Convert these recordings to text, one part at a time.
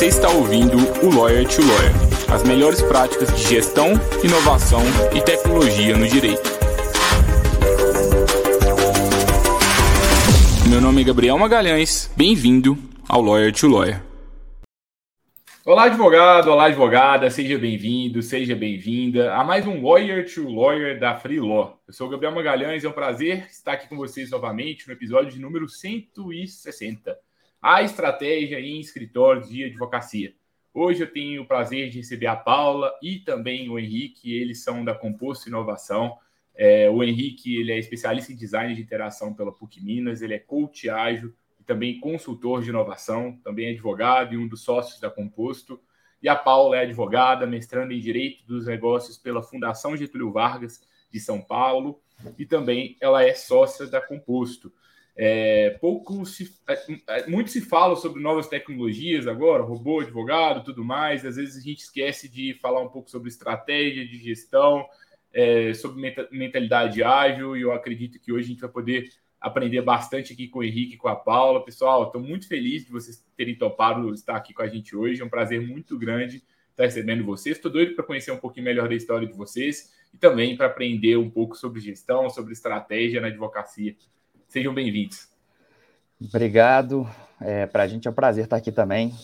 Você está ouvindo o Lawyer to Lawyer as melhores práticas de gestão, inovação e tecnologia no direito. Meu nome é Gabriel Magalhães, bem-vindo ao Lawyer to Lawyer. Olá, advogado, olá, advogada, seja bem-vindo, seja bem-vinda a mais um Lawyer to Lawyer da Free Law. Eu sou o Gabriel Magalhães, é um prazer estar aqui com vocês novamente no episódio de número 160, a estratégia em escritórios de advocacia. Hoje eu tenho o prazer de receber a Paula e também o Henrique, eles são da Composto Inovação. É, o Henrique ele é especialista em design de interação pela PUC Minas, ele é coach ágil, também consultor de inovação, também é advogado e um dos sócios da Composto. E a Paula é advogada, mestrando em Direito dos Negócios pela Fundação Getúlio Vargas de São Paulo e também ela é sócia da Composto. É, pouco se, é, é, muito se fala sobre novas tecnologias agora, robô, advogado, tudo mais. Às vezes a gente esquece de falar um pouco sobre estratégia de gestão, é, sobre mentalidade ágil, e eu acredito que hoje a gente vai poder aprender bastante aqui com o Henrique com a Paula. Pessoal, estou muito feliz de vocês terem topado estar aqui com a gente hoje. É um prazer muito grande estar recebendo vocês. Estou doido para conhecer um pouquinho melhor da história de vocês e também para aprender um pouco sobre gestão, sobre estratégia na advocacia. Sejam bem-vindos. Obrigado. É, para a gente é um prazer estar aqui também.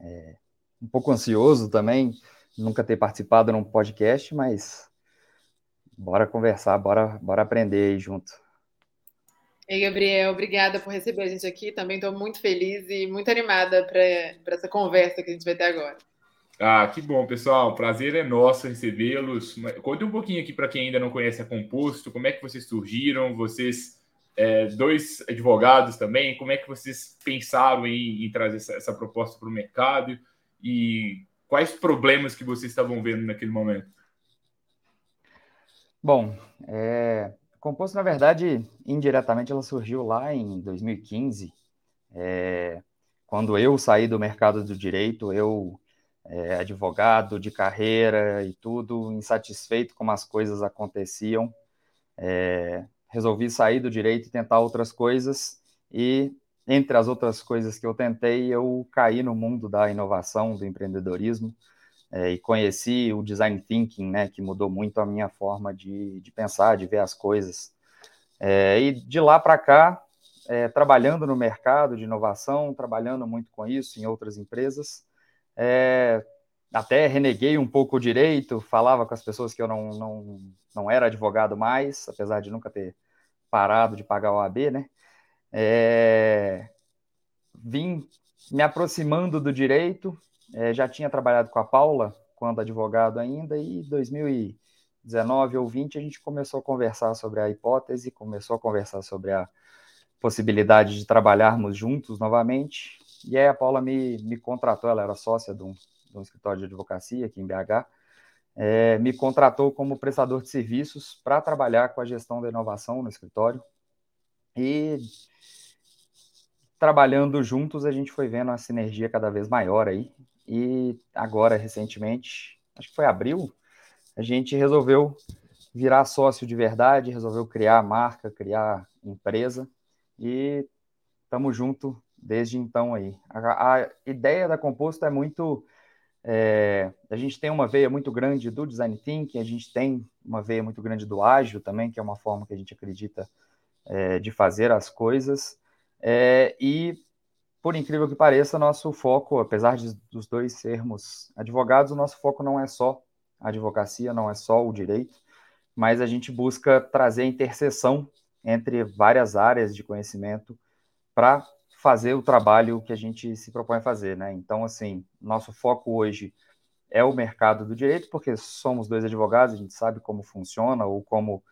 É, um pouco ansioso também, nunca ter participado num podcast, mas bora conversar, bora, bora aprender aí junto. Ei, Gabriel, obrigada por receber a gente aqui. Também estou muito feliz e muito animada para essa conversa que a gente vai ter agora. Ah, que bom, pessoal. Prazer é nosso recebê-los. Conte um pouquinho aqui para quem ainda não conhece a Composto, como é que vocês surgiram, vocês, é, dois advogados também, como é que vocês pensaram em, em trazer essa, essa proposta para o mercado e quais problemas que vocês estavam vendo naquele momento? Bom, é, Composto, na verdade, indiretamente ela surgiu lá em 2015, é, quando eu saí do mercado do direito, eu, é, advogado de carreira e tudo, insatisfeito como as coisas aconteciam, é, resolvi sair do direito e tentar outras coisas, e entre as outras coisas que eu tentei, eu caí no mundo da inovação, do empreendedorismo, é, e conheci o design thinking, né, que mudou muito a minha forma de, de pensar, de ver as coisas. É, e de lá para cá, é, trabalhando no mercado de inovação, trabalhando muito com isso em outras empresas, até reneguei um pouco o direito, falava com as pessoas que eu não, não, não era advogado mais, apesar de nunca ter parado de pagar o AB, né? É, vim me aproximando do direito, é, já tinha trabalhado com a Paula quando advogado ainda, e em 2019 ou 20 a gente começou a conversar sobre a hipótese, começou a conversar sobre a possibilidade de trabalharmos juntos novamente. E aí a Paula me, me contratou, ela era sócia de um, um escritório de advocacia aqui em BH, é, me contratou como prestador de serviços para trabalhar com a gestão da inovação no escritório. E trabalhando juntos, a gente foi vendo a sinergia cada vez maior aí. E agora, recentemente, acho que foi abril, a gente resolveu virar sócio de verdade, resolveu criar marca, criar empresa e estamos junto desde então aí. A, a, ideia da Composto é muito. É, a gente tem uma veia muito grande do design thinking, a gente tem uma veia muito grande do ágil também, que é uma forma que a gente acredita é, de fazer as coisas. É, e por incrível que pareça, nosso foco, apesar de, dos dois sermos advogados, o nosso foco não é só a advocacia, não é só o direito, mas a gente busca trazer a interseção entre várias áreas de conhecimento para fazer o trabalho que a gente se propõe a fazer, né? Então, assim, nosso foco hoje é o mercado do direito, porque somos dois advogados, a gente sabe como funciona ou como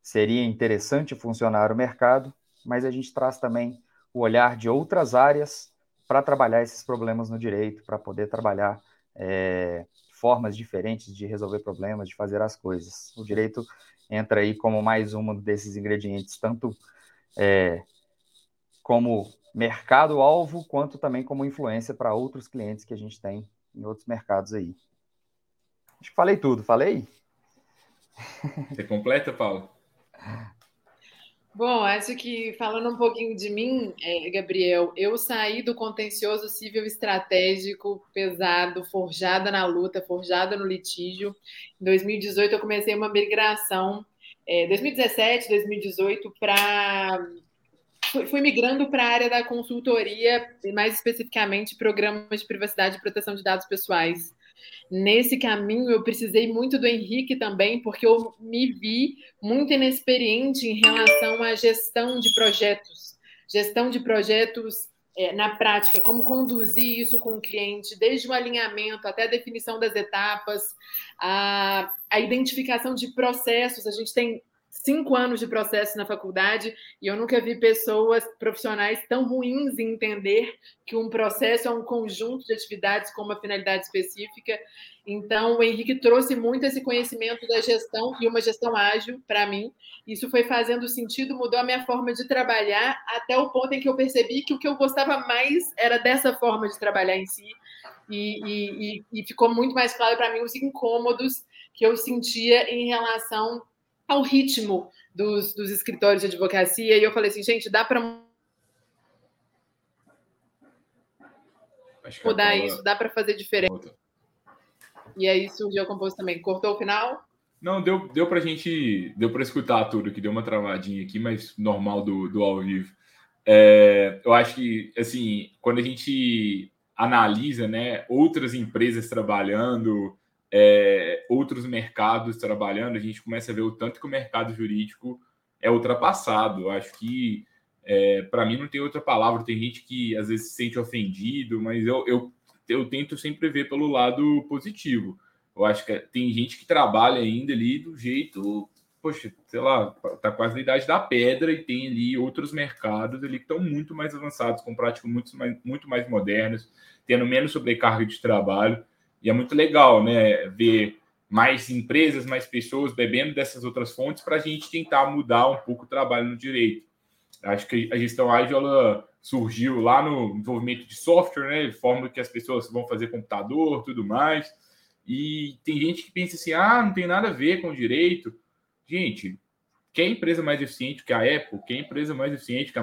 seria interessante funcionar o mercado, mas a gente traz também o olhar de outras áreas para trabalhar esses problemas no direito, para poder trabalhar é, formas diferentes de resolver problemas, de fazer as coisas. O direito entra aí como mais um desses ingredientes, tanto é, como mercado-alvo, quanto também como influência para outros clientes que a gente tem em outros mercados aí. Acho que falei tudo, falei? Você completa, Paulo? Bom, acho que falando um pouquinho de mim, é, Gabriel, eu saí do contencioso civil estratégico pesado, forjada na luta, forjada no litígio. Em 2018 eu comecei uma migração, é, 2017, 2018, para fui migrando para a área da consultoria, mais especificamente programas de privacidade e proteção de dados pessoais. Nesse caminho, eu precisei muito do Henrique também, porque eu me vi muito inexperiente em relação à gestão de projetos. Gestão de projetos é, na prática, como conduzir isso com o cliente, desde o alinhamento até a definição das etapas, a, a identificação de processos. A gente tem cinco anos de processo na faculdade e eu nunca vi pessoas profissionais tão ruins em entender que um processo é um conjunto de atividades com uma finalidade específica. Então, o Henrique trouxe muito esse conhecimento da gestão e uma gestão ágil para mim. Isso foi fazendo sentido, mudou a minha forma de trabalhar até o ponto em que eu percebi que o que eu gostava mais era dessa forma de trabalhar em si. E, e, e ficou muito mais claro para mim os incômodos que eu sentia em relação ao ritmo dos, dos escritórios de advocacia. E eu falei assim, gente, dá para mudar isso, dá para fazer diferente. E aí surgiu a composto também. Cortou o final? Não, deu, deu para gente, deu para escutar tudo, que deu uma travadinha aqui, mas normal do, do ao vivo. É, eu acho que, assim, quando a gente analisa, né, outras empresas trabalhando, é, outros mercados trabalhando, a gente começa a ver o tanto que o mercado jurídico é ultrapassado. Acho que, é, para mim, não tem outra palavra. Tem gente que às vezes se sente ofendido, mas eu, eu, eu tento sempre ver pelo lado positivo. Eu acho que tem gente que trabalha ainda ali do jeito, poxa, sei lá, tá quase na idade da pedra e tem ali outros mercados ali que estão muito mais avançados, com práticas muito mais, muito mais modernas, tendo menos sobrecarga de trabalho. E é muito legal, né? Ver mais empresas, mais pessoas bebendo dessas outras fontes para a gente tentar mudar um pouco o trabalho no direito. Acho que a gestão ágil ela surgiu lá no desenvolvimento de software, né? De forma que as pessoas vão fazer computador, tudo mais. E tem gente que pensa assim: ah, não tem nada a ver com direito. Gente, quem é empresa mais eficiente que a Apple? Quem é empresa mais eficiente que a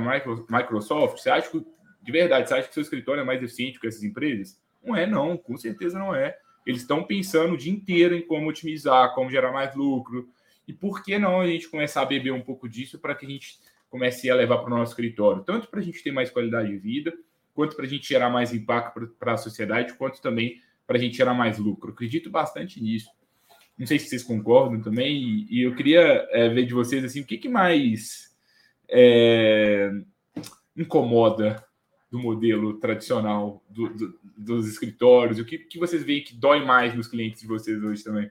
Microsoft? Você acha que, de verdade, você acha que seu escritório é mais eficiente que essas empresas? Não é, não, com certeza não é. Eles estão pensando o dia inteiro em como otimizar, como gerar mais lucro. E por que não a gente começar a beber um pouco disso para que a gente comece a levar para o nosso escritório? Tanto para a gente ter mais qualidade de vida, quanto para a gente gerar mais impacto para a sociedade, quanto também para a gente gerar mais lucro. Eu acredito bastante nisso. Não sei se vocês concordam também, e, eu queria é, ver de vocês assim, o que, que mais é, incomoda do modelo tradicional do, do, dos escritórios? O que, que vocês veem que dói mais nos clientes de vocês hoje também?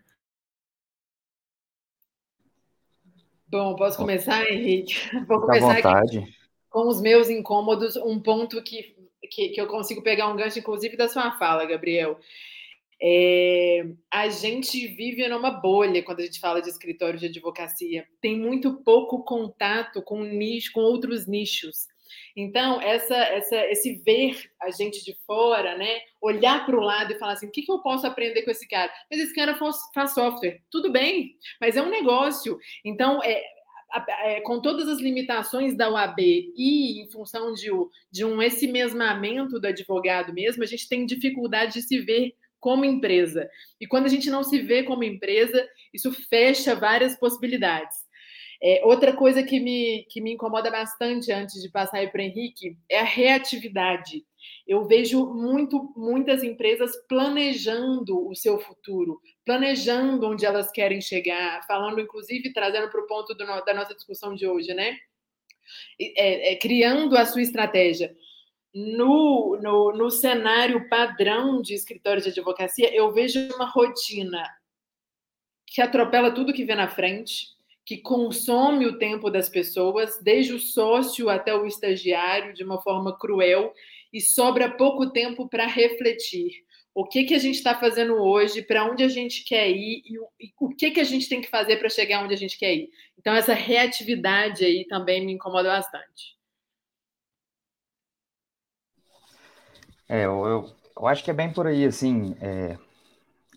Bom, posso começar, Henrique? Vou começar aqui com os meus incômodos, um ponto que, que, que, eu consigo pegar um gancho, inclusive, da sua fala, Gabriel. É, a gente vive numa bolha quando a gente fala de escritório de advocacia. Tem muito pouco contato com nicho, com outros nichos. Então, essa, essa, esse ver a gente de fora, né? Olhar para o lado e falar assim: o que, que eu posso aprender com esse cara? Mas esse cara faz, faz software. Tudo bem, mas é um negócio. Então, é, é, com todas as limitações da UAB e em função de, de um esse mesmamento do advogado mesmo, a gente tem dificuldade de se ver como empresa. E quando a gente não se vê como empresa, isso fecha várias possibilidades. É, outra coisa que me, que me incomoda bastante antes de passar aí para o Henrique é a reatividade. Eu vejo muito, muitas empresas planejando o seu futuro, planejando onde elas querem chegar, falando, inclusive, trazendo para o ponto do, da nossa discussão de hoje, né? É, é, criando a sua estratégia. No, no, no cenário padrão de escritório de advocacia, eu vejo uma rotina que atropela tudo que vê na frente, que consome o tempo das pessoas, desde o sócio até o estagiário, de uma forma cruel, e sobra pouco tempo para refletir. O que, que a gente está fazendo hoje, para onde a gente quer ir e o, e o que, que a gente tem que fazer para chegar onde a gente quer ir. Então, essa reatividade aí também me incomoda bastante. É, eu, eu, eu acho que é bem por aí, assim, é,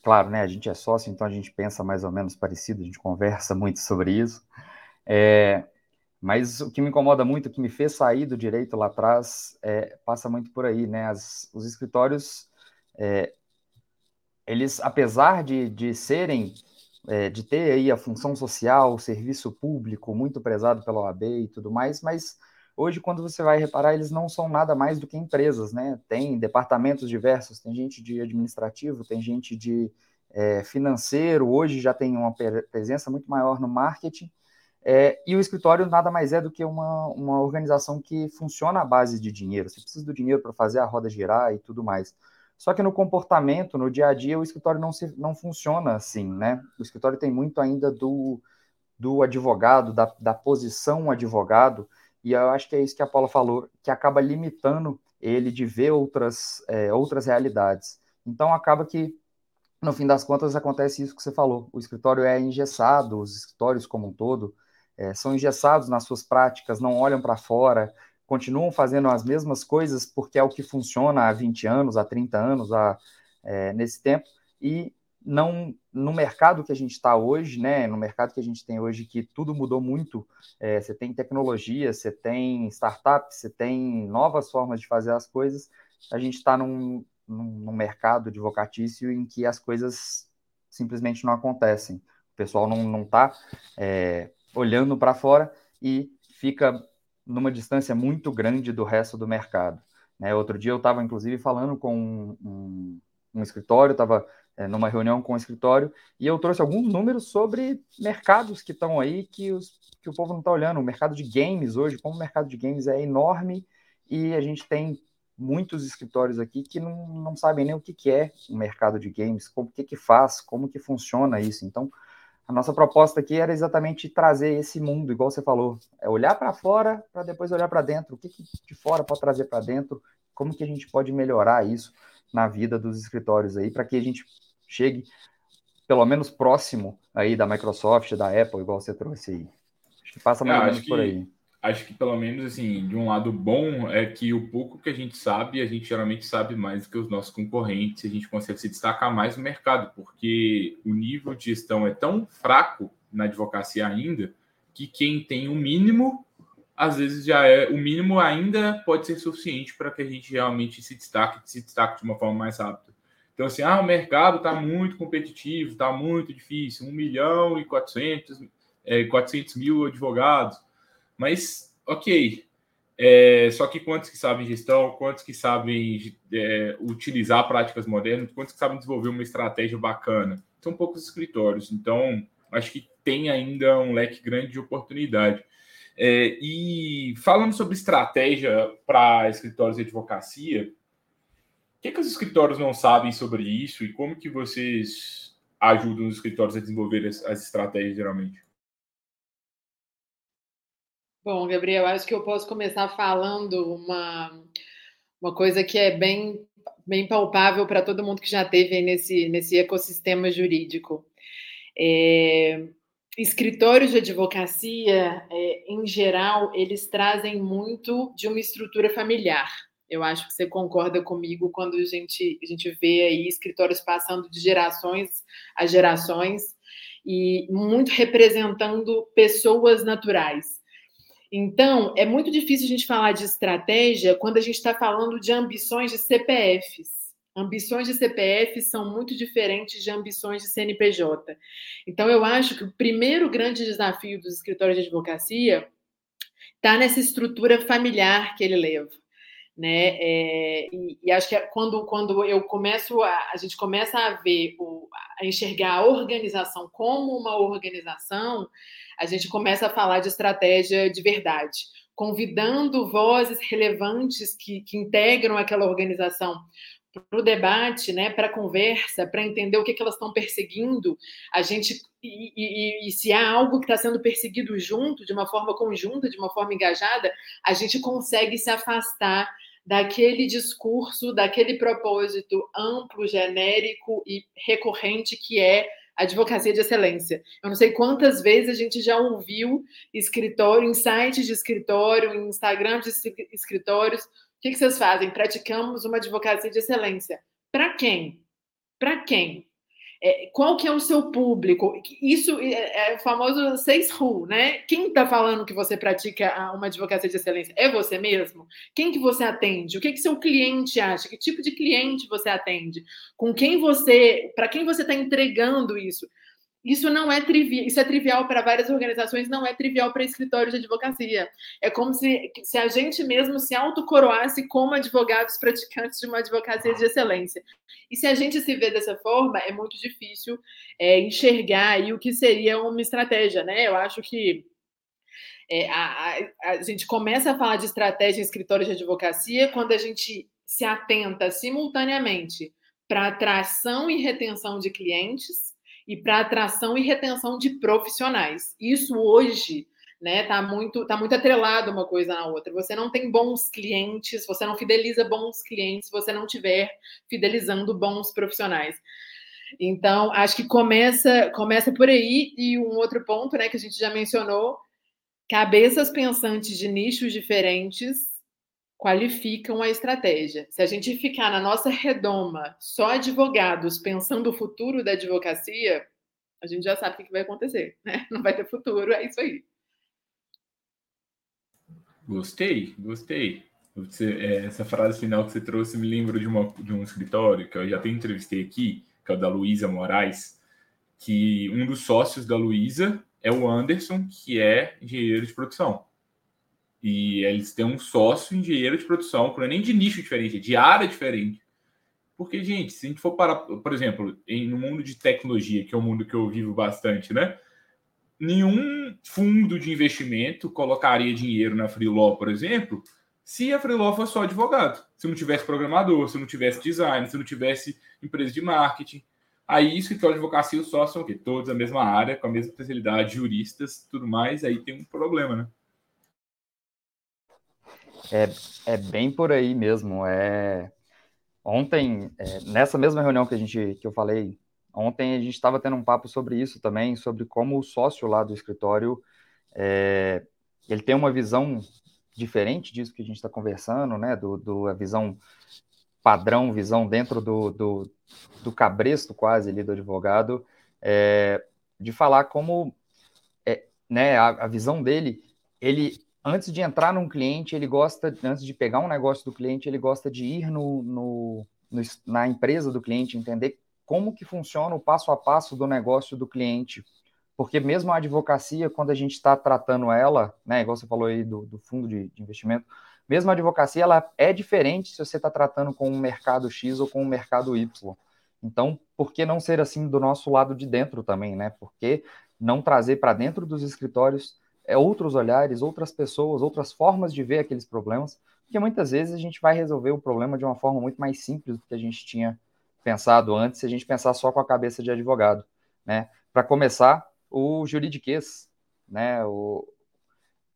claro, né, a gente é sócio, então a gente pensa mais ou menos parecido, a gente conversa muito sobre isso. É, Mas o que me incomoda muito, o que me fez sair do direito lá atrás, é, passa muito por aí, né? As, os escritórios, é, eles, apesar de, de serem, é, de ter aí a função social, o serviço público muito prezado pela OAB e tudo mais, mas hoje, quando você vai reparar, eles não são nada mais do que empresas, né? Tem departamentos diversos, tem gente de administrativo, tem gente de é, financeiro, hoje já tem uma presença muito maior no marketing, é, e o escritório nada mais é do que uma, uma organização que funciona à base de dinheiro. Você precisa do dinheiro para fazer a roda girar e tudo mais. Só que no comportamento, no dia a dia, o escritório não, se, não funciona assim, né? O escritório tem muito ainda do, do advogado, da, da posição advogado, e eu acho que é isso que a Paula falou, que acaba limitando ele de ver outras, é, outras realidades. Então acaba que no fim das contas acontece isso que você falou. O escritório é engessado, os escritórios como um todo, é, são engessados nas suas práticas, não olham para fora, continuam fazendo as mesmas coisas porque é o que funciona há 20 anos, há 30 anos, há, é, nesse tempo, e não no mercado que a gente está hoje, né? No mercado que a gente tem hoje, que tudo mudou muito. É, você tem tecnologia, você tem startups, você tem novas formas de fazer as coisas. A gente está num, num, num, mercado advocatício em que as coisas simplesmente não acontecem. O pessoal não está é, olhando para fora e fica numa distância muito grande do resto do mercado. Né? Outro dia eu estava, inclusive, falando com um, um, um escritório, estava é, numa reunião com o escritório, e eu trouxe alguns números sobre mercados que estão aí que, os, que o povo não está olhando. O mercado de games hoje, como o mercado de games é enorme, e a gente tem muitos escritórios aqui que não, não sabem nem o que, que é o mercado de games, como que, que faz, como que funciona isso. Então, a nossa proposta aqui era exatamente trazer esse mundo, igual você falou, é olhar para fora para depois olhar para dentro. O que, que de fora pode trazer para dentro? Como que a gente pode melhorar isso na vida dos escritórios aí, para que a gente chegue pelo menos próximo aí da Microsoft, da Apple, igual você trouxe aí. Acho que passa mais é, ou menos por aí acho que pelo menos assim, de um lado bom é que o pouco que a gente sabe, a gente geralmente sabe mais do que os nossos concorrentes, a gente consegue se destacar mais no mercado, porque o nível de gestão é tão fraco na advocacia ainda que quem tem o mínimo, às vezes já é o mínimo ainda pode ser suficiente para que a gente realmente se destaque, se destaque de uma forma mais rápida. Então, assim, ah, o mercado está muito competitivo, está muito difícil, 1 milhão e 400, é, 400 mil advogados mas, ok. É, só que quantos que sabem gestão, quantos que sabem é, utilizar práticas modernas, quantos que sabem desenvolver uma estratégia bacana? São poucos escritórios, então acho que tem ainda um leque grande de oportunidade. É, e falando sobre estratégia para escritórios de advocacia, o que, que os escritórios não sabem sobre isso e como que vocês ajudam os escritórios a desenvolver as, as estratégias geralmente? Bom, Gabriel, acho que eu posso começar falando uma, uma coisa que é bem, bem palpável para todo mundo que já teve nesse, nesse ecossistema jurídico. É, escritórios de advocacia, é, em geral, eles trazem muito de uma estrutura familiar. Eu acho que você concorda comigo quando a gente, a gente vê aí escritórios passando de gerações a gerações e muito representando pessoas naturais. Então, é muito difícil a gente falar de estratégia quando a gente está falando de ambições de CPFs. Ambições de CPF são muito diferentes de ambições de CNPJ. Então, eu acho que o primeiro grande desafio dos escritórios de advocacia está nessa estrutura familiar que ele leva. Né? É, e, e, acho que é quando, quando eu começo a, a gente começa a ver, o, a enxergar a organização como uma organização, a gente começa a falar de estratégia de verdade, convidando vozes relevantes que, que integram aquela organização para o debate, né, para a conversa, para entender o que, que elas estão perseguindo, a gente e, e, e se há algo que está sendo perseguido junto, de uma forma conjunta, de uma forma engajada, a gente consegue se afastar daquele discurso, daquele propósito amplo, genérico e recorrente que é advocacia de excelência. Eu não sei quantas vezes a gente já ouviu escritório, em sites de escritório, em Instagram de escritórios. Que, que vocês fazem? Praticamos uma advocacia de excelência. Para quem? Para quem? é, qual que é o seu público? Isso é, é o famoso seis rule, né? Quem está falando que você pratica uma advocacia de excelência? É você mesmo? Quem que você atende? O que que seu cliente acha? Que tipo de cliente você atende? Com quem você, para quem você está entregando isso? Isso não é trivial, isso é trivial para várias organizações, não é trivial para escritórios de advocacia. É como se, se a gente mesmo se autocoroasse como advogados praticantes de uma advocacia de excelência. E se a gente se vê dessa forma, é muito difícil é, enxergar aí o que seria uma estratégia, né? Eu acho que é, a, a, a gente começa a falar de estratégia em escritórios de advocacia quando a gente se atenta simultaneamente para atração e retenção de clientes e para atração e retenção de profissionais. Isso hoje né? Tá muito, tá muito atrelado uma coisa na outra. Você não tem bons clientes, você não fideliza bons clientes você não tiver fidelizando bons profissionais. Então, acho que começa, começa por aí e um outro ponto, né, que a gente já mencionou, cabeças pensantes de nichos diferentes qualificam a estratégia. Se a gente ficar na nossa redoma só advogados pensando o futuro da advocacia, a gente já sabe o que vai acontecer, né? Não vai ter futuro, é isso aí. Gostei, gostei. Você, é, essa frase final que você trouxe me lembra de, uma, de um escritório que eu já até entrevistei aqui, que é o da Luísa Moraes, que um dos sócios da Luísa é o Anderson, que é engenheiro de produção. E eles têm um sócio engenheiro de produção, não é nem de nicho diferente, é de área diferente. Porque, gente, se a gente for parar, por exemplo, em, no mundo de tecnologia, que é um mundo que eu vivo bastante, né? Nenhum fundo de investimento colocaria dinheiro na Freelaw, por exemplo, se a Freelaw fosse só advogado. Se não tivesse programador, se não tivesse design, se não tivesse empresa de marketing. Aí, escritório de advocacia, os sócios são o quê? Todos da mesma área, com a mesma especialidade, juristas, tudo mais. Aí tem um problema, né? É, é bem por aí mesmo. É... Ontem, é, nessa mesma reunião que a gente que eu falei, ontem a gente estava tendo um papo sobre isso também, sobre como o sócio lá do escritório é, ele tem uma visão diferente disso que a gente está conversando, né? Do, do a visão padrão, visão dentro do, do, do cabresto quase ali do advogado, é, de falar como é, né, a, a visão dele, ele antes de entrar num cliente, ele gosta, antes de pegar um negócio do cliente, ele gosta de ir no, no, no, na empresa do cliente, entender como que funciona o passo a passo do negócio do cliente. Porque mesmo a advocacia, quando a gente está tratando ela, né, igual você falou aí do, do fundo de, de, investimento, mesmo a advocacia, ela é diferente se você está tratando com um mercado X ou com um mercado Y. Então, por que não ser assim do nosso lado de dentro também, né? Por que não trazer para dentro dos escritórios é, outros olhares, outras pessoas, outras formas de ver aqueles problemas, porque muitas vezes a gente vai resolver o problema de uma forma muito mais simples do que a gente tinha pensado antes, se a gente pensar só com a cabeça de advogado, né? Para começar, o juridiquês, né? O,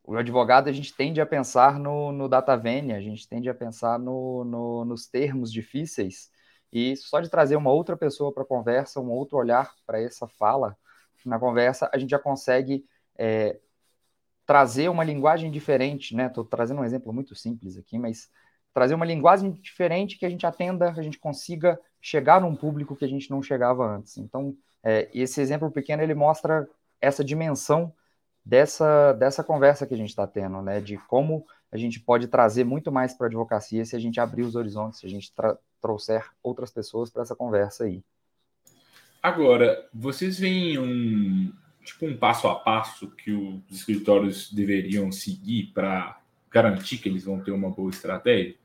o advogado a gente tende a pensar no, no data venia, a gente tende a pensar no, no, nos termos difíceis, e só de trazer uma outra pessoa para a conversa, um outro olhar para essa fala na conversa, a gente já consegue é, trazer uma linguagem diferente, né? Estou trazendo um exemplo muito simples aqui, mas trazer uma linguagem diferente que a gente atenda, que a gente consiga chegar num público que a gente não chegava antes. Então, é, esse exemplo pequeno ele mostra essa dimensão dessa, dessa conversa que a gente está tendo, né? De como a gente pode trazer muito mais para a advocacia se a gente abrir os horizontes, se a gente trouxer outras pessoas para essa conversa aí. Agora, vocês veem um, tipo um passo a passo que os escritórios deveriam seguir para garantir que eles vão ter uma boa estratégia?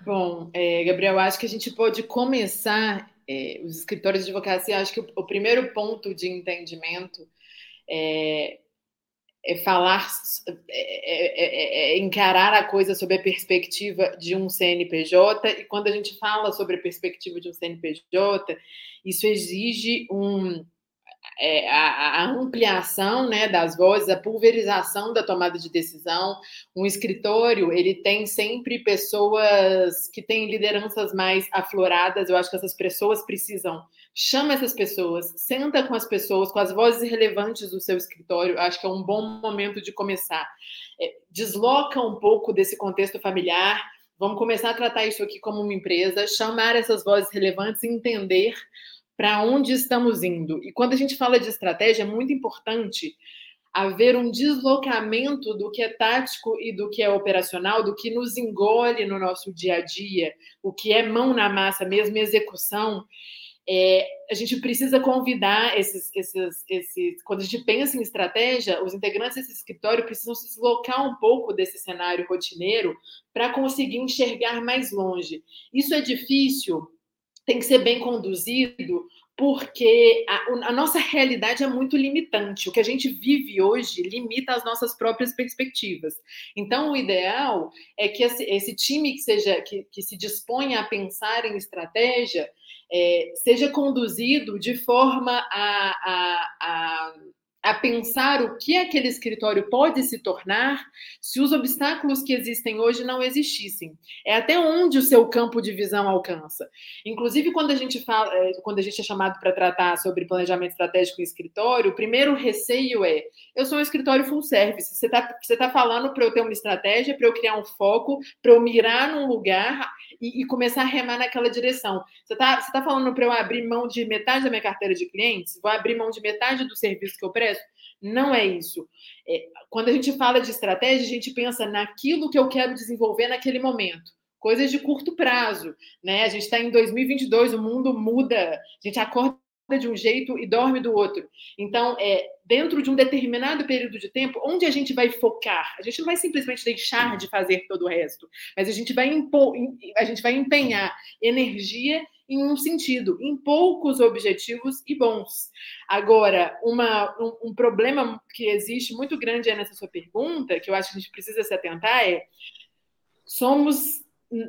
Bom, é, Gabriel, acho que a gente pode começar é, os escritórios de advocacia. Acho que o, o primeiro ponto de entendimento é, é falar, é, é, é, encarar a coisa sob a perspectiva de um CNPJ. E quando a gente fala sobre a perspectiva de um CNPJ, isso exige um, é, a, a, ampliação né, das vozes, a pulverização da tomada de decisão. Um escritório ele tem sempre pessoas que têm lideranças mais afloradas. Eu acho que essas pessoas precisam chama essas pessoas, senta com as pessoas, com as vozes relevantes do seu escritório. Acho que é um bom momento de começar. É, desloca um pouco desse contexto familiar Vamos começar a tratar isso aqui como uma empresa, chamar essas vozes relevantes entender para onde estamos indo. E quando a gente fala de estratégia, é muito importante haver um deslocamento do que é tático e do que é operacional, do que nos engole no nosso dia a dia, o que é mão na massa mesmo, execução. É, a gente precisa convidar esses, esses, esses. Quando a gente pensa em estratégia, os integrantes desse escritório precisam se deslocar um pouco desse cenário rotineiro para conseguir enxergar mais longe. Isso é difícil, tem que ser bem conduzido, porque a, a, nossa realidade é muito limitante. O que a gente vive hoje limita as nossas próprias perspectivas. Então, o ideal é que esse, esse time que seja que, que, se disponha a pensar em estratégia é, seja conduzido de forma a, a, a a pensar o que aquele escritório pode se tornar se os obstáculos que existem hoje não existissem. É até onde o seu campo de visão alcança. Inclusive, quando a gente fala, é, quando a gente é chamado para tratar sobre planejamento estratégico em escritório, o primeiro receio é: eu sou um escritório full service. Você está você tá falando para eu ter uma estratégia, para eu criar um foco, para eu mirar num lugar e, e, começar a remar naquela direção. Você está você tá falando para eu abrir mão de metade da minha carteira de clientes? Vou abrir mão de metade do serviço que eu presto? Não é isso. É, quando a gente fala de estratégia, a gente pensa naquilo que eu quero desenvolver naquele momento. Coisas de curto prazo, né? A gente está em 2022, o mundo muda, a gente acorda de um jeito e dorme do outro. Então, é, dentro de um determinado período de tempo, onde a gente vai focar? A gente não vai simplesmente deixar de fazer todo o resto, mas a gente vai impor, a gente vai empenhar energia em um sentido, em poucos objetivos e bons. Agora, uma, um, um problema que existe muito grande nessa sua pergunta, que eu acho que a gente precisa se atentar, é somos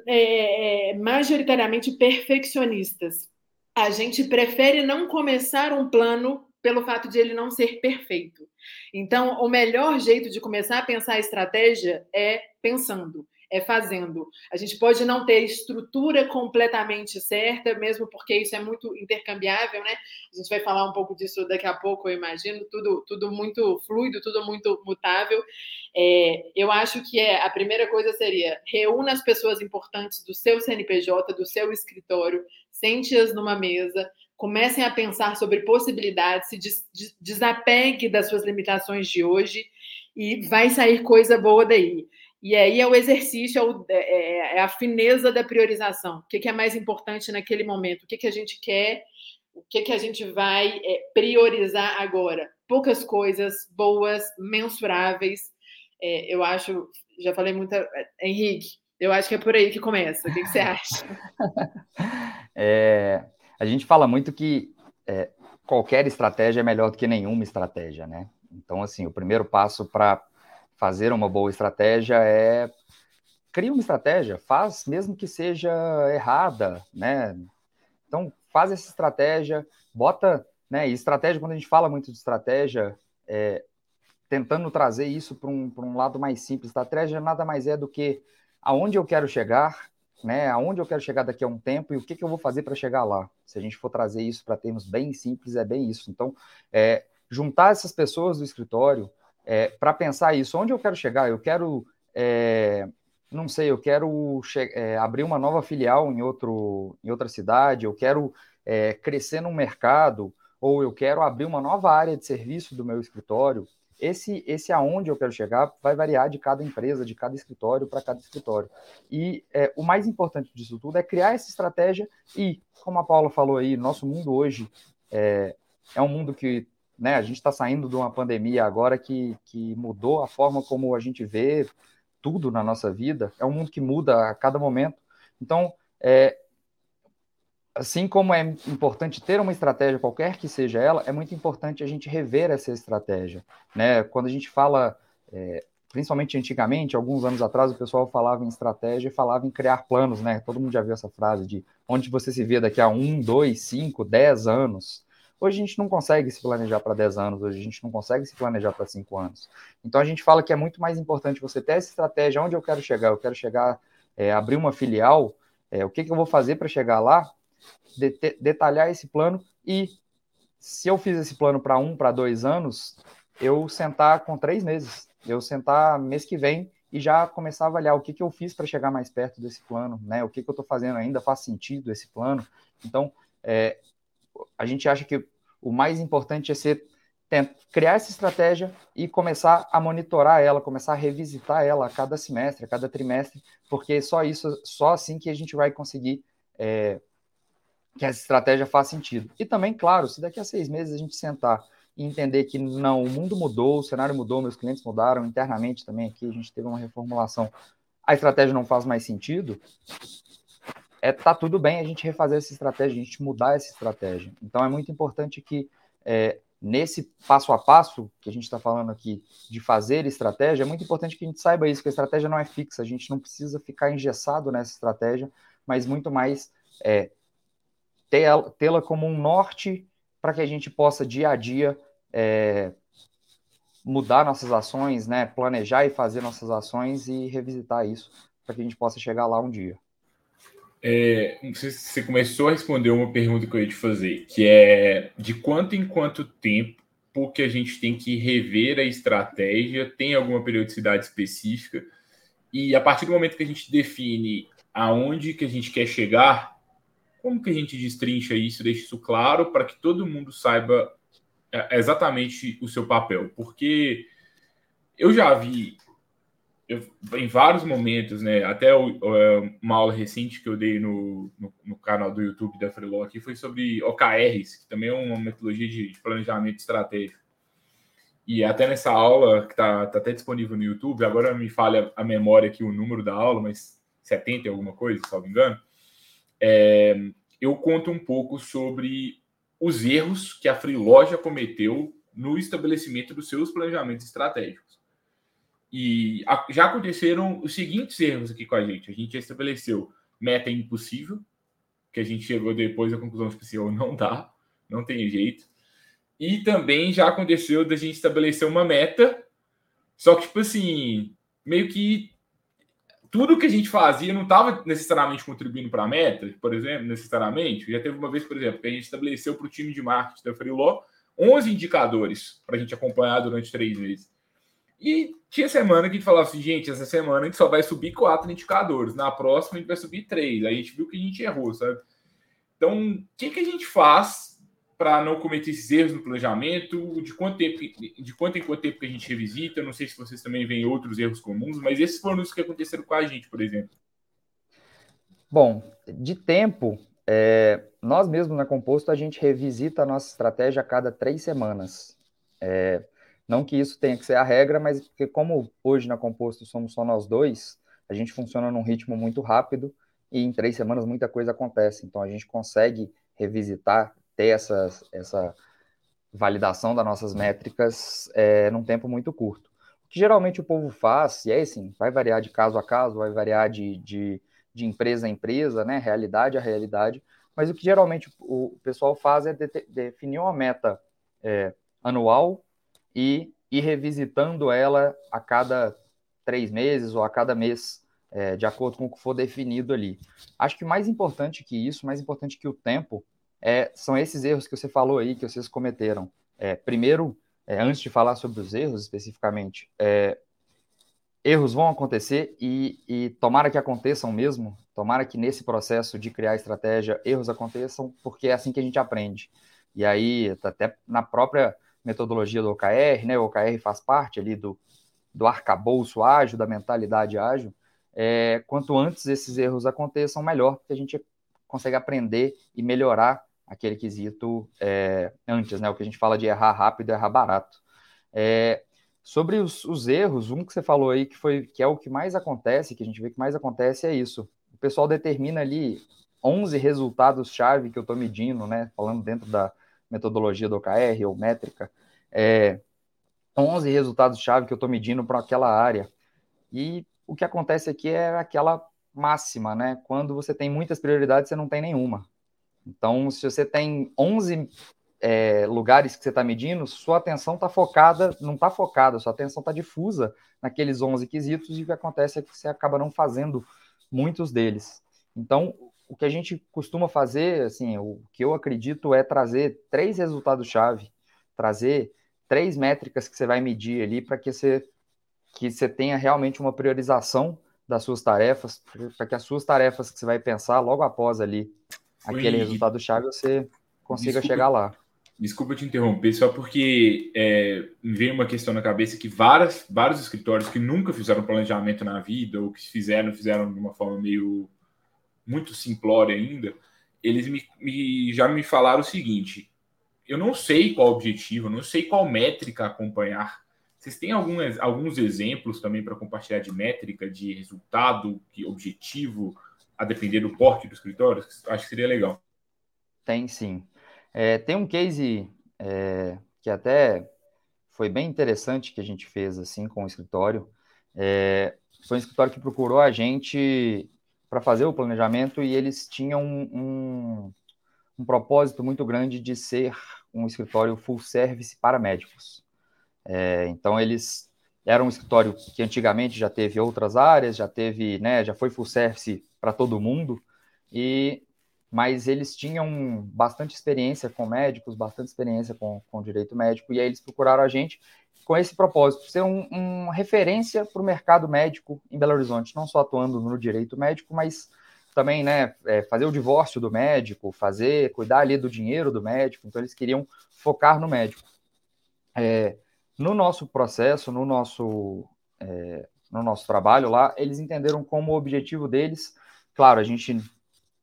é, é, majoritariamente perfeccionistas. A gente prefere não começar um plano pelo fato de ele não ser perfeito. Então, o melhor jeito de começar a pensar a estratégia é pensando é fazendo. A gente pode não ter estrutura completamente certa, mesmo porque isso é muito intercambiável, né? A gente vai falar um pouco disso daqui a pouco, eu imagino, tudo, tudo muito fluido, tudo muito mutável. É, eu acho que é, a primeira coisa seria reúna as pessoas importantes do seu CNPJ, do seu escritório, sente-as numa mesa, comecem a pensar sobre possibilidades, se des, desapegue das suas limitações de hoje e vai sair coisa boa daí. E aí é o exercício, é, é, é, é a fineza da priorização. O que, é mais importante naquele momento? O que, a gente quer? O que, a gente vai é, priorizar agora? Poucas coisas boas, mensuráveis. É, eu acho, já falei muito, é, Henrique, eu acho que é por aí que começa. O que, você acha? a gente fala muito que qualquer estratégia é melhor do que nenhuma estratégia, né? Então, assim, o primeiro passo para fazer uma boa estratégia é cria uma estratégia, faz mesmo que seja errada, né? Então faz essa estratégia, bota, né? E estratégia quando a gente fala muito de estratégia, é, tentando trazer isso para um, um lado mais simples. Estratégia nada mais é do que aonde eu quero chegar, né? Aonde eu quero chegar daqui a um tempo e o que, que eu vou fazer para chegar lá. Se a gente for trazer isso para termos bem simples, é bem isso. Então, é, juntar essas pessoas do escritório, é, para pensar isso, onde eu quero chegar? Eu quero, é, não sei, eu quero é, abrir uma nova filial em, outro, em outra cidade, eu quero é, crescer no mercado, ou eu quero abrir uma nova área de serviço do meu escritório. Esse, esse aonde eu quero chegar vai variar de cada empresa, de cada escritório para cada escritório. E é, o mais importante disso tudo é criar essa estratégia e, como a Paula falou aí, nosso mundo hoje é, é um mundo que né? A gente está saindo de uma pandemia agora que, que mudou a forma como a gente vê tudo na nossa vida. É um mundo que muda a cada momento. Então, é, assim como é importante ter uma estratégia, qualquer que seja ela, é muito importante a gente rever essa estratégia. Né? Quando a gente fala, é, principalmente antigamente, alguns anos atrás, o pessoal falava em estratégia e falava em criar planos. Né? Todo mundo já viu essa frase de onde você se vê daqui a um, dois, cinco, dez anos. Hoje a gente não consegue se planejar para 10 anos, hoje a gente não consegue se planejar para 5 anos. Então a gente fala que é muito mais importante você ter essa estratégia, onde eu quero chegar, eu quero chegar, é, abrir uma filial, é, o que, que eu vou fazer para chegar lá, de, detalhar esse plano e se eu fiz esse plano para um, para dois anos, eu sentar com três meses, eu sentar mês que vem e já começar a avaliar o que, que eu fiz para chegar mais perto desse plano, né? O que, que eu estou fazendo ainda faz sentido esse plano. Então, é, a gente acha que o mais importante é ser criar essa estratégia e começar a monitorar ela, começar a revisitar ela a cada semestre, a cada trimestre, porque só isso, só assim que a gente vai conseguir é, que essa estratégia faça sentido. E também, claro, se daqui a seis meses a gente sentar e entender que não, o mundo mudou, o cenário mudou, meus clientes mudaram, internamente também aqui a gente teve uma reformulação, a estratégia não faz mais sentido, é tá tudo bem a gente refazer essa estratégia, a gente mudar essa estratégia. Então é muito importante que é, nesse passo a passo que a gente está falando aqui de fazer estratégia, é muito importante que a gente saiba isso, que a estratégia não é fixa, a gente não precisa ficar engessado nessa estratégia, mas muito mais é, tê-la como um norte para que a gente possa dia a dia é, mudar nossas ações, né, planejar e fazer nossas ações e revisitar isso para que a gente possa chegar lá um dia. É, você começou a responder uma pergunta que eu ia te fazer, que é de quanto em quanto tempo que a gente tem que rever a estratégia, tem alguma periodicidade específica, e a partir do momento que a gente define aonde que a gente quer chegar, como que a gente destrincha isso, deixa isso claro para que todo mundo saiba é, exatamente o seu papel? Porque eu já vi eu, em vários momentos, né? Até o, é, uma aula recente que eu dei no, no, no canal do YouTube da Freeló aqui foi sobre OKRs, que também é uma metodologia de, de planejamento estratégico. E até nessa aula, que está tá até disponível no YouTube, agora me falha a memória aqui o número da aula, mas 70 e alguma coisa, se não me engano, é, eu conto um pouco sobre os erros que a Freeloja cometeu no estabelecimento dos seus planejamentos estratégicos. E a, já aconteceram os seguintes erros aqui com a gente. A gente estabeleceu meta impossível, que a gente chegou depois à conclusão que assim, não dá, não tem jeito. E também já aconteceu da gente estabelecer uma meta, só que, tipo assim, meio que tudo que a gente fazia não estava necessariamente contribuindo para a meta, por exemplo, necessariamente. Já teve uma vez, por exemplo, que a gente estabeleceu para o time de marketing da Freeló 11 indicadores para a gente acompanhar durante três meses. E tinha semana que a gente falava assim, gente, essa semana a gente só vai subir quatro indicadores, na próxima a gente vai subir três. Aí a gente viu que a gente errou, sabe? Então, o que, que a gente faz para não cometer esses erros no planejamento? De quanto tempo, de quanto em quanto tempo que a gente revisita? Não sei se vocês também veem outros erros comuns, mas esses foram os que aconteceram com a gente, por exemplo. Bom, de tempo, é, nós mesmos na Composto, a gente revisita a nossa estratégia a cada três semanas. É, não que isso tenha que ser a regra, mas porque como hoje na Composto somos só nós dois, a gente funciona num ritmo muito rápido e em três semanas muita coisa acontece. Então a gente consegue revisitar, ter essa, essa validação das nossas métricas é, num tempo muito curto. O que geralmente o povo faz, e é assim, vai variar de caso a caso, vai variar de, de, de empresa a empresa, né, realidade a realidade, mas o que geralmente o, pessoal faz é de, definir uma meta é, anual e ir revisitando ela a cada três meses ou a cada mês, é, de acordo com o que for definido ali. Acho que mais importante que isso, mais importante que o tempo, é, são esses erros que você falou aí, que vocês cometeram. É, primeiro, é, antes de falar sobre os erros especificamente, é, erros vão acontecer e, e, tomara que aconteçam mesmo, tomara que nesse processo de criar estratégia erros aconteçam, porque é assim que a gente aprende. E aí, até na própria metodologia do OKR, né? O OKR faz parte ali do, do arcabouço ágil, da mentalidade ágil. É, quanto antes esses erros aconteçam, melhor, porque a gente consegue aprender e melhorar aquele quesito é, antes, né? O que a gente fala de errar rápido, errar barato. É, sobre os, os, erros, um que você falou aí que foi que é o que mais acontece, que a gente vê que mais acontece é isso. O pessoal determina ali 11 resultados-chave que eu estou medindo, né? Falando dentro da, metodologia do OKR ou métrica, é, 11 resultados-chave que eu estou medindo para aquela área. E o que acontece aqui é aquela máxima, né? Quando você tem muitas prioridades, você não tem nenhuma. Então, se você tem 11 é, lugares que você está medindo, sua atenção está focada, não está focada, sua atenção está difusa naqueles 11 quesitos e o que acontece é que você acaba não fazendo muitos deles. Então, o que a gente costuma fazer, assim, o que eu acredito é trazer três resultados-chave, trazer três métricas que você vai medir ali para que você que você tenha realmente uma priorização das suas tarefas, para que as suas tarefas que você vai pensar logo após ali aquele resultado-chave, você consiga desculpa, chegar lá. Desculpa te interromper, só porque é, me veio uma questão na cabeça que várias, vários escritórios que nunca fizeram planejamento na vida, ou que fizeram, fizeram de uma forma meio muito simplória ainda, eles me, me, já me falaram o seguinte: eu não sei qual objetivo, não sei qual métrica acompanhar. Vocês têm alguns, alguns exemplos também para compartilhar de métrica, de resultado, de objetivo, a depender do porte do escritório? Acho que seria legal. Tem sim. É, tem um case é, que até foi bem interessante que a gente fez assim com o escritório. É, foi um escritório que procurou a gente para fazer o planejamento e eles tinham um, um, propósito muito grande de ser um escritório full service para médicos. É, então eles eram um escritório que antigamente já teve outras áreas, já teve, né, já foi full service para todo mundo e mas eles tinham bastante experiência com médicos, bastante experiência com, com direito médico, e aí eles procuraram a gente com esse propósito, ser uma um referência para o mercado médico em Belo Horizonte, não só atuando no direito médico, mas também né, é, fazer o divórcio do médico, fazer, cuidar ali do dinheiro do médico, então eles queriam focar no médico. É, no nosso processo, no nosso, é, no nosso trabalho lá, eles entenderam como o objetivo deles, claro, a gente,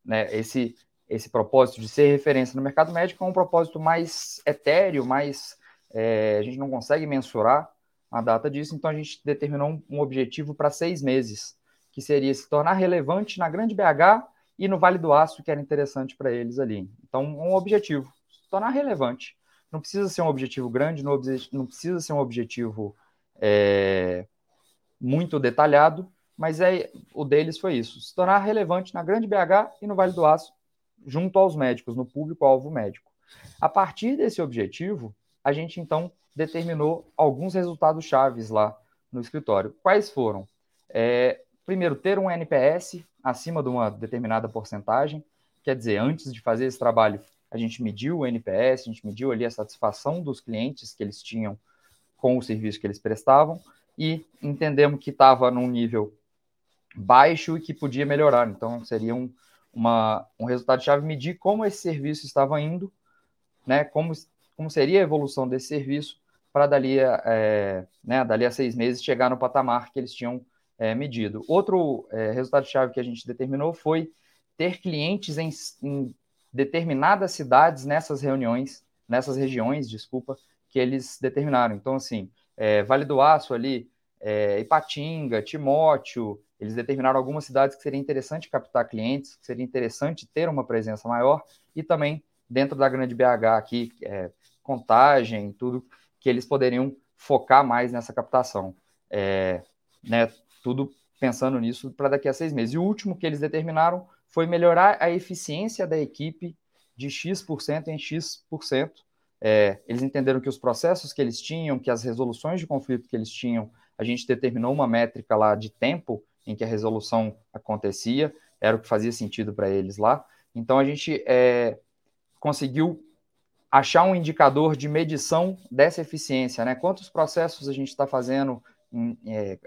né, esse, esse propósito de ser referência no mercado médico é um propósito mais etéreo, mais é, a gente não consegue mensurar a data disso, então a gente determinou um, um objetivo para seis meses, que seria se tornar relevante na Grande BH e no Vale do Aço, que era interessante para eles ali. Então, um objetivo, se tornar relevante. Não precisa ser um objetivo grande, não, não precisa ser um objetivo é, muito detalhado, mas é, o deles foi isso: se tornar relevante na Grande BH e no Vale do Aço, junto aos médicos, no público-alvo médico. A partir desse objetivo, a gente então determinou alguns resultados chaves lá no escritório. Quais foram? É, primeiro, ter um NPS acima de uma determinada porcentagem, quer dizer, antes de fazer esse trabalho, a gente mediu o NPS, a gente mediu ali a satisfação dos clientes que eles tinham com o serviço que eles prestavam e entendemos que estava num nível baixo e que podia melhorar. Então, seria um, uma, um resultado-chave medir como esse serviço estava indo, né, como como seria a evolução desse serviço para dali, é, né, dali a seis meses chegar no patamar que eles tinham é, medido. Outro é, resultado-chave que a gente determinou foi ter clientes em, em, determinadas cidades nessas reuniões, nessas regiões, desculpa, que eles determinaram. Então, assim, é, Vale do Aço ali, é, Ipatinga, Timóteo, eles determinaram algumas cidades que seria interessante captar clientes, que seria interessante ter uma presença maior, e também dentro da grande BH aqui, é, contagem, tudo que eles poderiam focar mais nessa captação. É, né, tudo pensando nisso para daqui a seis meses. E o último que eles determinaram foi melhorar a eficiência da equipe de X% em X%. É, eles entenderam que os processos que eles tinham, que as resoluções de conflito que eles tinham, a gente determinou uma métrica lá de tempo em que a resolução acontecia, era o que fazia sentido para eles lá. Então a gente é, conseguiu achar um indicador de medição dessa eficiência, né? Quantos processos a gente está fazendo, em, é,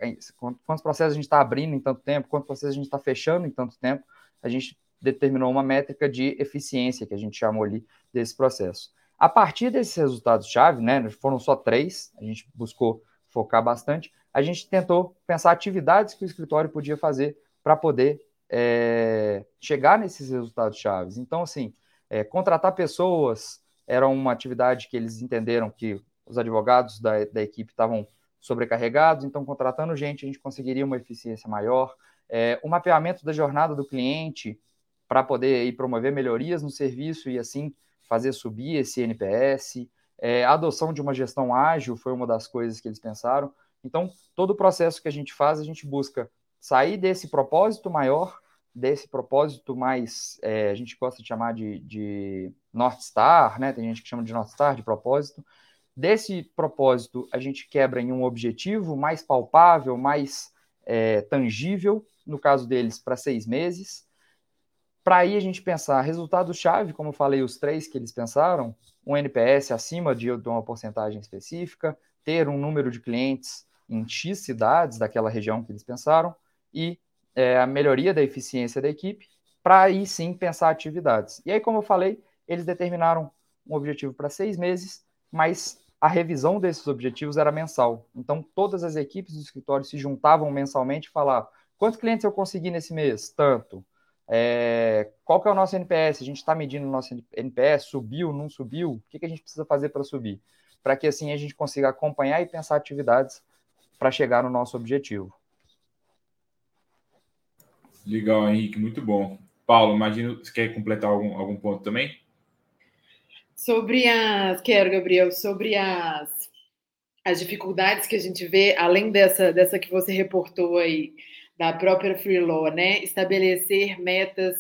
quantos processos a gente está abrindo em tanto tempo, quantos processos a gente está fechando em tanto tempo, a gente determinou uma métrica de eficiência, que a gente chamou ali desse processo. A partir desses resultados-chave, né, foram só três, a gente buscou focar bastante, a gente tentou pensar atividades que o escritório podia fazer para poder é, chegar nesses resultados-chave. Então, assim, é, contratar pessoas, era uma atividade que eles entenderam que os advogados da, da equipe estavam sobrecarregados, então contratando gente a gente conseguiria uma eficiência maior. É, o mapeamento da jornada do cliente para poder ir promover melhorias no serviço e assim fazer subir esse NPS. É, a adoção de uma gestão ágil foi uma das coisas que eles pensaram. Então, todo o processo que a gente faz, a gente busca sair desse propósito maior desse propósito mais, é, a gente gosta de chamar de, de North Star, né? Tem gente que chama de North Star, de propósito. Desse propósito, a gente quebra em um objetivo mais palpável, mais é, tangível, no caso deles, para seis meses. Para aí a gente pensar resultado-chave, como eu falei, os três que eles pensaram, um NPS acima de, de uma porcentagem específica, ter um número de clientes em X cidades daquela região que eles pensaram e é, a melhoria da eficiência da equipe para aí sim pensar atividades. E aí, como eu falei, eles determinaram um objetivo para seis meses, mas a revisão desses objetivos era mensal. Então, todas as equipes do escritório se juntavam mensalmente e falavam quantos clientes eu consegui nesse mês? Tanto. É, qual que é o nosso NPS? A gente está medindo o nosso NPS, subiu, não subiu? O que, que a gente precisa fazer para subir? Para que assim a gente consiga acompanhar e pensar atividades para chegar no nosso objetivo. Legal, Henrique, muito bom. Paulo, imagino, você quer completar algum, algum ponto também? Sobre as. Quero, Gabriel, sobre as, as dificuldades que a gente vê, além dessa, dessa que você reportou aí, da própria Free Law, né? Estabelecer metas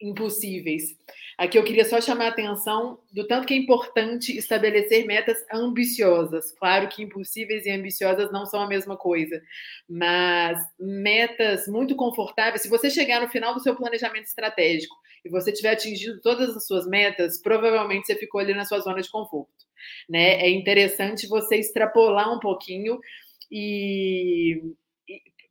impossíveis. Aqui eu queria só chamar a atenção do tanto que é importante estabelecer metas ambiciosas. Claro que impossíveis e ambiciosas não são a mesma coisa, mas metas muito confortáveis. Se você chegar no final do seu planejamento estratégico e você tiver atingido todas as suas metas, provavelmente você ficou ali na sua zona de conforto. Né? É interessante você extrapolar um pouquinho e,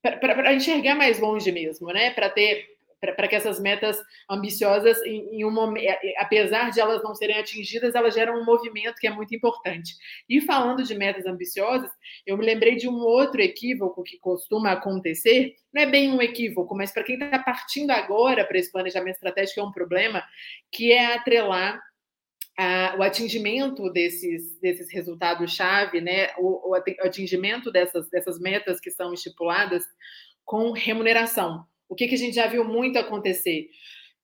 para enxergar mais longe mesmo, né? Para ter para que essas metas ambiciosas, em, em é, é, apesar de elas não serem atingidas, elas geram um movimento que é muito importante. E falando de metas ambiciosas, eu me lembrei de um outro equívoco que costuma acontecer, não é bem um equívoco, mas para quem está partindo agora para esse planejamento estratégico é um problema, que é atrelar o atingimento desses, desses resultados-chave, né, o, o atingimento dessas, dessas metas que são estipuladas com remuneração. O que, que a gente já viu muito acontecer?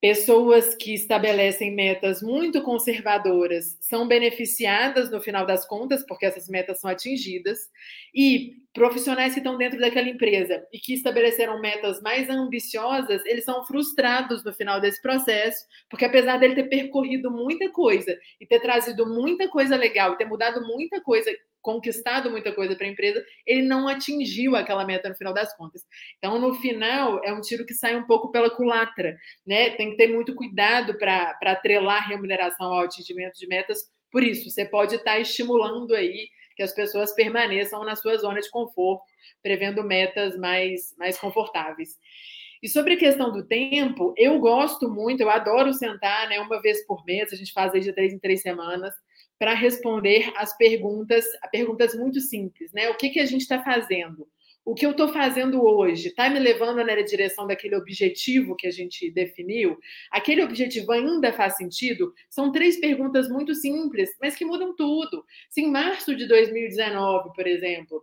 Pessoas que estabelecem metas muito conservadoras são beneficiadas no final das contas, porque essas metas são atingidas, e profissionais que estão dentro daquela empresa e que estabeleceram metas mais ambiciosas, eles são frustrados no final desse processo, porque apesar dele ter percorrido muita coisa e ter trazido muita coisa legal, ter mudado muita coisa conquistado muita coisa para a empresa, ele não atingiu aquela meta no final das contas. Então, no final, é um tiro que sai um pouco pela culatra, né? Tem que ter muito cuidado para atrelar remuneração ao atingimento de metas. Por isso, você pode estar tá estimulando aí que as pessoas permaneçam na sua zona de conforto, prevendo metas mais, mais confortáveis. E sobre a questão do tempo, eu gosto muito, eu adoro sentar né, uma vez por mês, a gente faz aí de três em três semanas, para responder as perguntas, perguntas muito simples, né? O que, que a gente está fazendo? O que eu estou fazendo hoje está me levando na direção daquele objetivo que a gente definiu? Aquele objetivo ainda faz sentido? São três perguntas muito simples, mas que mudam tudo. Se em março de 2019, por exemplo,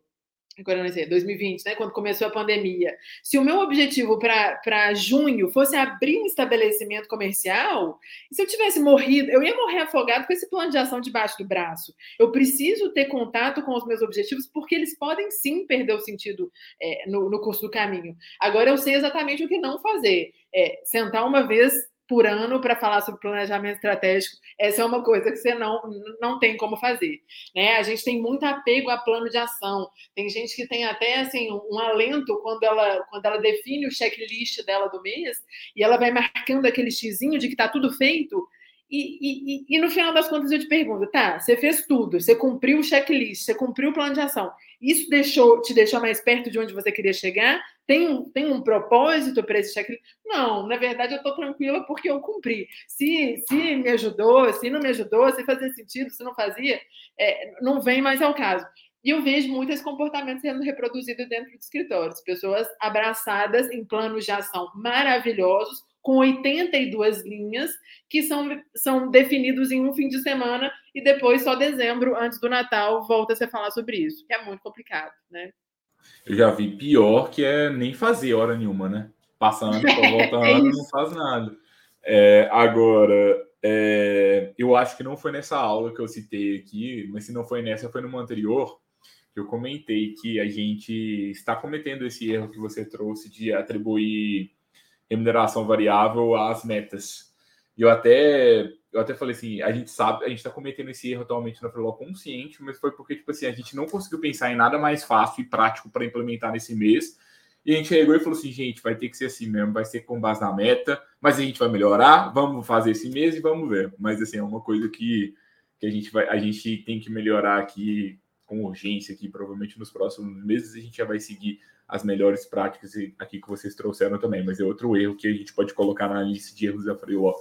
agora não sei, 2020, né, quando começou a pandemia, se o meu objetivo para junho fosse abrir um estabelecimento comercial, se eu tivesse morrido, eu ia morrer afogado com esse plano de ação debaixo do braço. Eu preciso ter contato com os meus objetivos, porque eles podem sim perder o sentido é, no, no curso do caminho. Agora eu sei exatamente o que não fazer. É, sentar uma vez por ano para falar sobre planejamento estratégico. Essa é uma coisa que você não, não tem como fazer. Né? A gente tem muito apego a plano de ação. Tem gente que tem até assim, um alento quando ela, quando ela define o checklist dela do mês e ela vai marcando aquele xizinho de que está tudo feito. E, e, e, no final das contas eu te pergunto, tá, você fez tudo, você cumpriu o checklist, você cumpriu o plano de ação. Isso deixou, te deixou mais perto de onde você queria chegar? Tem um, tem um propósito para esse checklist? Não, na verdade eu estou tranquila porque eu cumpri. Se, se me ajudou, se não me ajudou, se fazia sentido, se não fazia, é, não vem mais ao caso. E eu vejo muito esse comportamento sendo reproduzido dentro dos escritórios. Pessoas abraçadas em planos de ação maravilhosos, com 82 linhas, que são, são definidos em um fim de semana, e depois, só dezembro, antes do Natal, volta-se a falar sobre isso, que é muito complicado, né? Eu já vi pior que é nem fazer hora nenhuma, né? Passando, volta é ano, não faz nada. É, agora, é, eu acho que não foi nessa aula que eu citei aqui, mas se não foi nessa, foi numa anterior, que eu comentei que a gente está cometendo esse erro que você trouxe de atribuir remuneração variável às metas. E eu até, eu até falei assim, a gente sabe, a gente está cometendo esse erro atualmente na Freeló consciente, mas foi porque, tipo assim, a gente não conseguiu pensar em nada mais fácil e prático para implementar nesse mês. E a gente chegou e falou assim, gente, vai ter que ser assim mesmo, vai ser com base na meta, mas a gente vai melhorar, vamos fazer esse mês e vamos ver. Mas assim, é uma coisa que, que a gente vai, a gente tem que melhorar aqui com urgência aqui, provavelmente nos próximos meses a gente já vai seguir as melhores práticas aqui que vocês trouxeram também, mas é outro erro que a gente pode colocar na lista de erros da Freeló.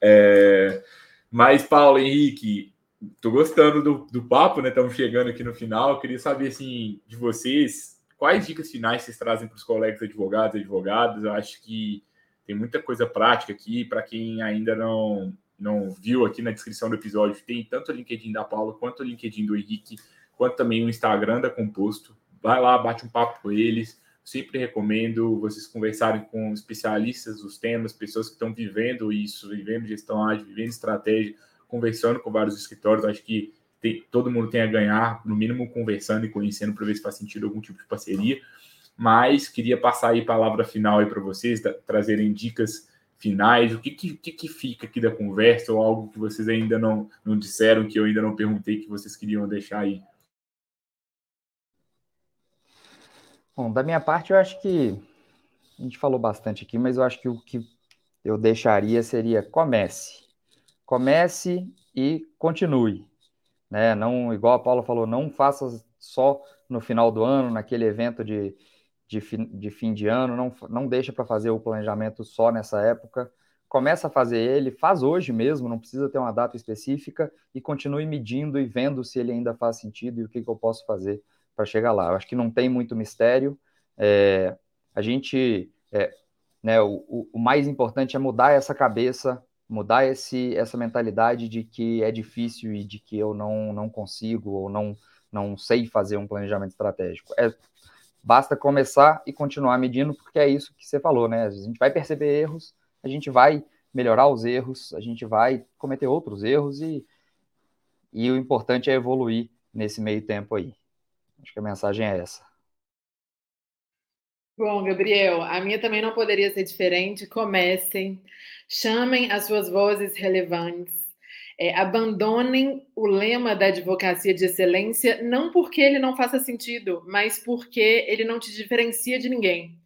É... Mas, Paulo, Henrique, tô gostando do, do papo, né? Estamos chegando aqui no final. Eu queria saber, assim, de vocês, quais dicas finais vocês trazem para os colegas advogados e advogadas? Eu acho que tem muita coisa prática aqui para quem ainda não não viu aqui na descrição do episódio, tem tanto o LinkedIn da Paula quanto o LinkedIn do Henrique, quanto também o Instagram da Composto. Vai lá, bate um papo com eles. Sempre recomendo vocês conversarem com especialistas dos temas, pessoas que estão vivendo isso, vivendo gestão ágil, vivendo estratégia, conversando com vários escritórios. Acho que tem, todo mundo tem a ganhar, no mínimo conversando e conhecendo para ver se faz sentido algum tipo de parceria. Mas queria passar aí a palavra final aí para vocês, trazerem dicas finais, o que, que, que, fica aqui da conversa, ou algo que vocês ainda não, não disseram, que eu ainda não perguntei, que vocês queriam deixar aí? Bom, da minha parte, eu acho que a gente falou bastante aqui, mas eu acho que o que eu deixaria seria comece. Comece e continue. Né? Não, igual a Paula falou, não faça só no final do ano, naquele evento de de, fi, de fim de ano, não, não deixa para fazer o planejamento só nessa época. Começa a fazer ele, faz hoje mesmo, não precisa ter uma data específica e continue medindo e vendo se ele ainda faz sentido e o que, que eu posso fazer para chegar lá. Eu acho que não tem muito mistério. É, a gente, é, né, o, o mais importante é mudar essa cabeça, mudar esse, essa mentalidade de que é difícil e de que eu não, não consigo ou não, não sei fazer um planejamento estratégico. É Basta começar e continuar medindo, porque é isso que você falou, né? A gente vai perceber erros, a gente vai melhorar os erros, a gente vai cometer outros erros e, e o importante é evoluir nesse meio tempo aí. Acho que a mensagem é essa. Bom, Gabriel, a minha também não poderia ser diferente. Comecem, chamem as suas vozes relevantes, é, abandonem o lema da advocacia de excelência, não porque ele não faça sentido, mas porque ele não te diferencia de ninguém.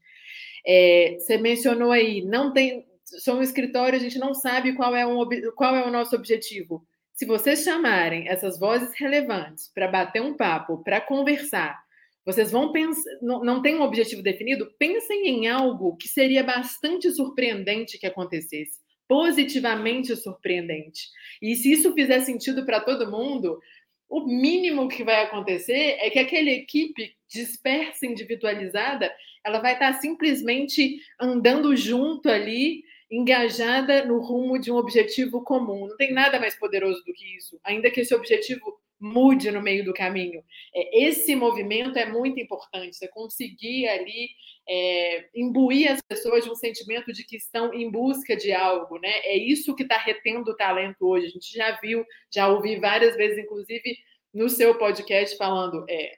É, você mencionou aí, não tem. Sou um escritório, a gente não sabe qual é, um, qual é o nosso objetivo. Se vocês chamarem essas vozes relevantes para bater um papo, para conversar, vocês vão pensar, não, não tem um objetivo definido, pensem em algo que seria bastante surpreendente que acontecesse positivamente surpreendente. E se isso fizer sentido para todo mundo, o mínimo que vai acontecer é que aquela equipe dispersa, individualizada, ela vai estar simplesmente andando junto ali, engajada no rumo de um objetivo comum. Não tem nada mais poderoso do que isso. Ainda que esse objetivo mude no meio do caminho. É, esse movimento é muito importante, você conseguir ali é, imbuir as pessoas de um sentimento de que estão em busca de algo, né? É isso que está retendo o talento hoje. A gente já viu, já ouvi várias vezes, inclusive no seu podcast, falando é,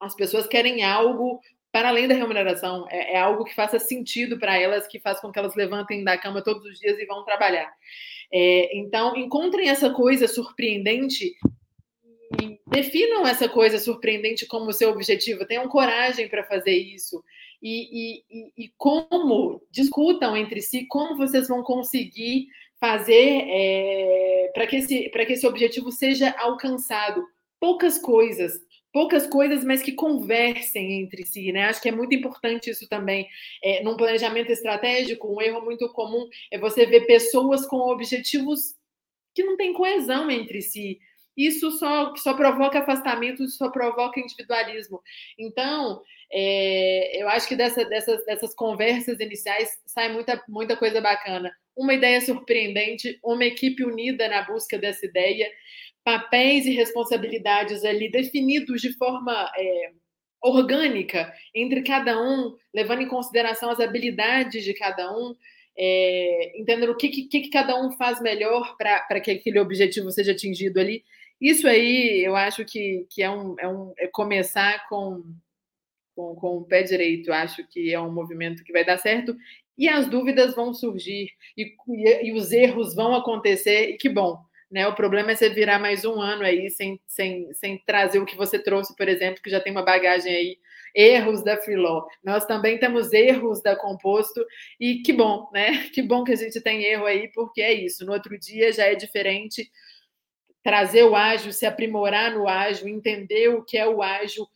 as pessoas querem algo para além da remuneração, é, é algo que faça sentido para elas, que faz com que elas levantem da cama todos os dias e vão trabalhar. É, então, encontrem essa coisa surpreendente definam essa coisa surpreendente como seu objetivo, tenham coragem para fazer isso. E, e, e, como discutam entre si como vocês vão conseguir fazer é, para que, esse, que esse objetivo seja alcançado. Poucas coisas, poucas coisas, mas que conversem entre si, né? Acho que é muito importante isso também. É, num planejamento estratégico, um erro muito comum é você ver pessoas com objetivos que não têm coesão entre si isso só, só provoca afastamento, só provoca individualismo. Então, é, eu acho que dessa, dessas, dessas conversas iniciais sai muita, muita coisa bacana. Uma ideia surpreendente, uma equipe unida na busca dessa ideia, papéis e responsabilidades ali definidos de forma é, orgânica entre cada um, levando em consideração as habilidades de cada um, é, entendendo o que, que, que cada um faz melhor para que aquele objetivo seja atingido ali. Isso aí eu acho que, que é, um, é, um, é começar com, com, com o pé direito. Eu acho que é um movimento que vai dar certo e as dúvidas vão surgir e, e, e, os erros vão acontecer e que bom. Né? O problema é você virar mais um ano aí sem, sem, sem trazer o que você trouxe, por exemplo, que já tem uma bagagem aí, erros da Filó. Nós também temos erros da Composto e que bom, né? Que bom que a gente tem erro aí, porque é isso. No outro dia já é diferente, trazer o ágil, se aprimorar no ágil, entender o que é o ágil,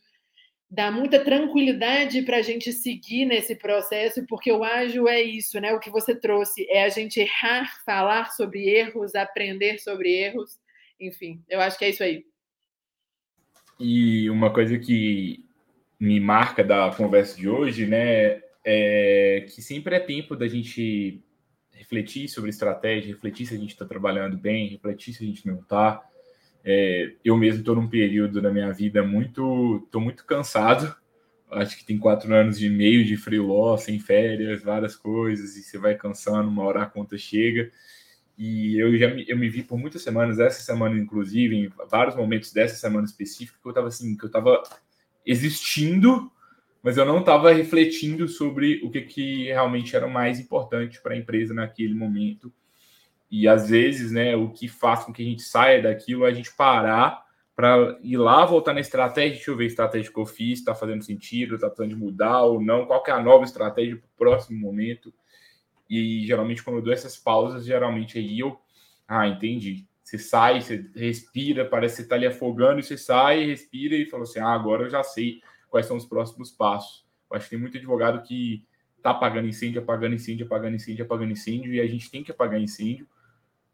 dá muita tranquilidade para a gente seguir nesse processo, porque o ágil é isso, né? O que você trouxe é a gente errar, falar sobre erros, aprender sobre erros, enfim, eu acho que é isso aí. E uma coisa que me marca da conversa de hoje, né, é que sempre é tempo da gente refletir sobre estratégia, refletir se a gente está trabalhando bem, refletir se a gente não está. É, eu mesmo estou num período da minha vida muito, estou muito cansado. Acho que tem quatro anos e meio de freeló, sem férias, várias coisas, e você vai cansando, uma hora a conta chega. E eu já me, eu me vi por muitas semanas, essa semana inclusive, em vários momentos dessa semana específica, que eu estava assim, que eu estava existindo, mas eu não estava refletindo sobre o que, que realmente era mais importante para a empresa naquele momento. E às vezes, né, o que faz com que a gente saia daquilo é a gente parar para ir lá, voltar na estratégia, deixa eu ver a estratégia que eu fiz, está fazendo sentido, está precisando de mudar ou não, qual é a nova estratégia para o próximo momento. E geralmente, quando eu dou essas pausas, geralmente aí eu, ah, entendi. Você sai, você respira, parece que você está ali afogando, e você sai, respira e fala assim: ah, agora eu já sei quais são os próximos passos. Eu acho que tem muito advogado que está apagando incêndio, apagando incêndio, apagando incêndio, apagando incêndio, e a gente tem que apagar incêndio.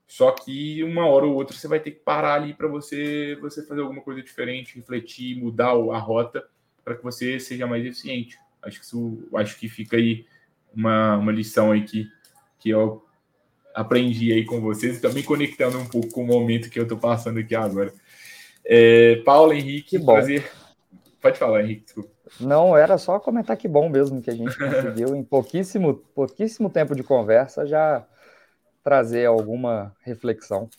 Só que uma hora ou outra você vai ter que parar ali para você, você fazer alguma coisa diferente, refletir, mudar a rota para que você seja mais eficiente. Acho que isso, acho que fica aí uma, uma lição aí que, que eu aprendi aí com vocês, também conectando um pouco com o momento que eu estou passando aqui agora. É, Paulo Henrique, que bom. prazer Pode falar, Henrique, desculpa. Não, era só comentar que bom mesmo que a gente conseguiu, em pouquíssimo, pouquíssimo tempo de conversa, já trazer alguma reflexão.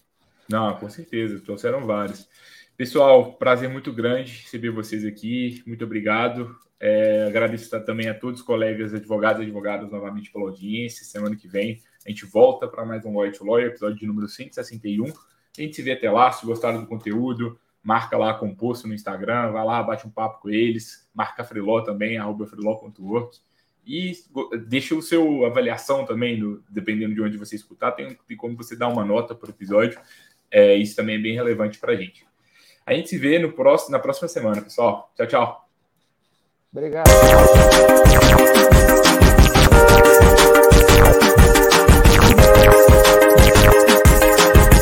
Não, com certeza, trouxeram vários. Pessoal, prazer muito grande receber vocês aqui, muito obrigado. É, agradeço também a todos os colegas advogados e advogadas novamente pela audiência. Semana que vem a gente volta para mais um White Lawyer, episódio de número 161. A gente se vê até lá, se gostaram do conteúdo, marca lá composto no Instagram, vai lá, bate um papo com eles, marca a Freeló também, arroba freeló.work. E deixa o seu avaliação também, no, dependendo de onde você escutar, tem, tem como você dar uma nota o episódio. É, isso também é bem relevante para a gente. A gente se vê no próximo, na próxima semana, pessoal. Tchau, tchau. Obrigado.